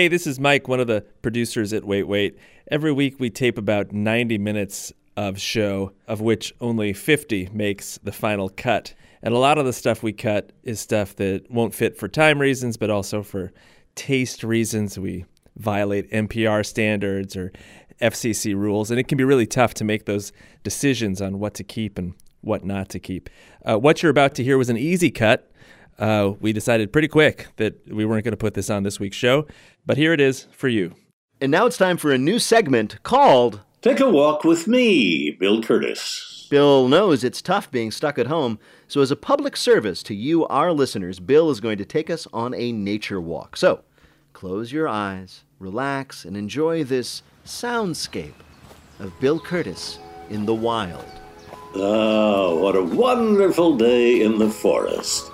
Hey, this is Mike, one of the producers at Wait Wait. Every week we tape about 90 minutes of show, of which only 50 makes the final cut. And a lot of the stuff we cut is stuff that won't fit for time reasons, but also for taste reasons. We violate NPR standards or FCC rules, and it can be really tough to make those decisions on what to keep and what not to keep. Uh, what you're about to hear was an easy cut. Uh, we decided pretty quick that we weren't going to put this on this week's show, but here it is for you. And now it's time for a new segment called Take a Walk with Me, Bill Kurtis. Bill knows it's tough being stuck at home, so as a public service to you, our listeners, Bill is going to take us on a nature walk. So close your eyes, relax, and enjoy this soundscape of Bill Kurtis in the wild. Oh, what a wonderful day in the forest.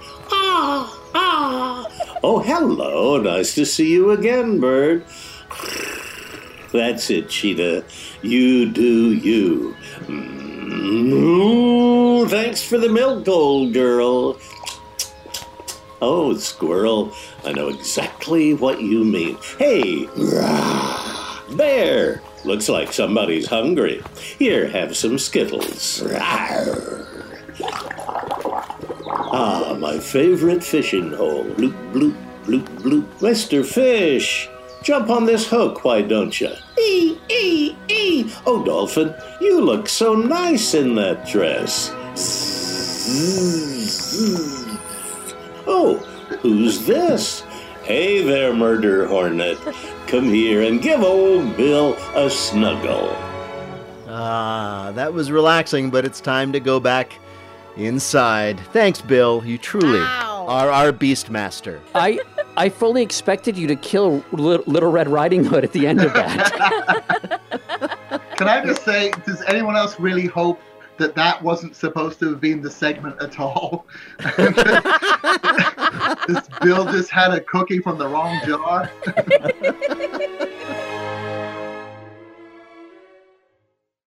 Oh, hello. Nice to see you again, bird. That's it, Cheetah. You do you. Mm, thanks for the milk, old girl. Oh, squirrel, I know exactly what you mean. Hey, bear, looks like somebody's hungry. Here, have some Skittles. My favorite fishing hole. Bloop, bloop, bloop, bloop. Mr. Fish, jump on this hook, why don't you? Ee, ee, ee. Oh, Dolphin, you look so nice in that dress. Oh, who's this? Hey there, Murder Hornet. Come here and give old Bill a snuggle. Ah, that was relaxing, but it's time to go back inside. Thanks, Bill. You truly Ow. are our beast master. I I fully expected you to kill Li- Little Red Riding Hood at the end of that. Can I just say, does anyone else really hope that that wasn't supposed to have been the segment at all? this Bill just had a cookie from the wrong jar.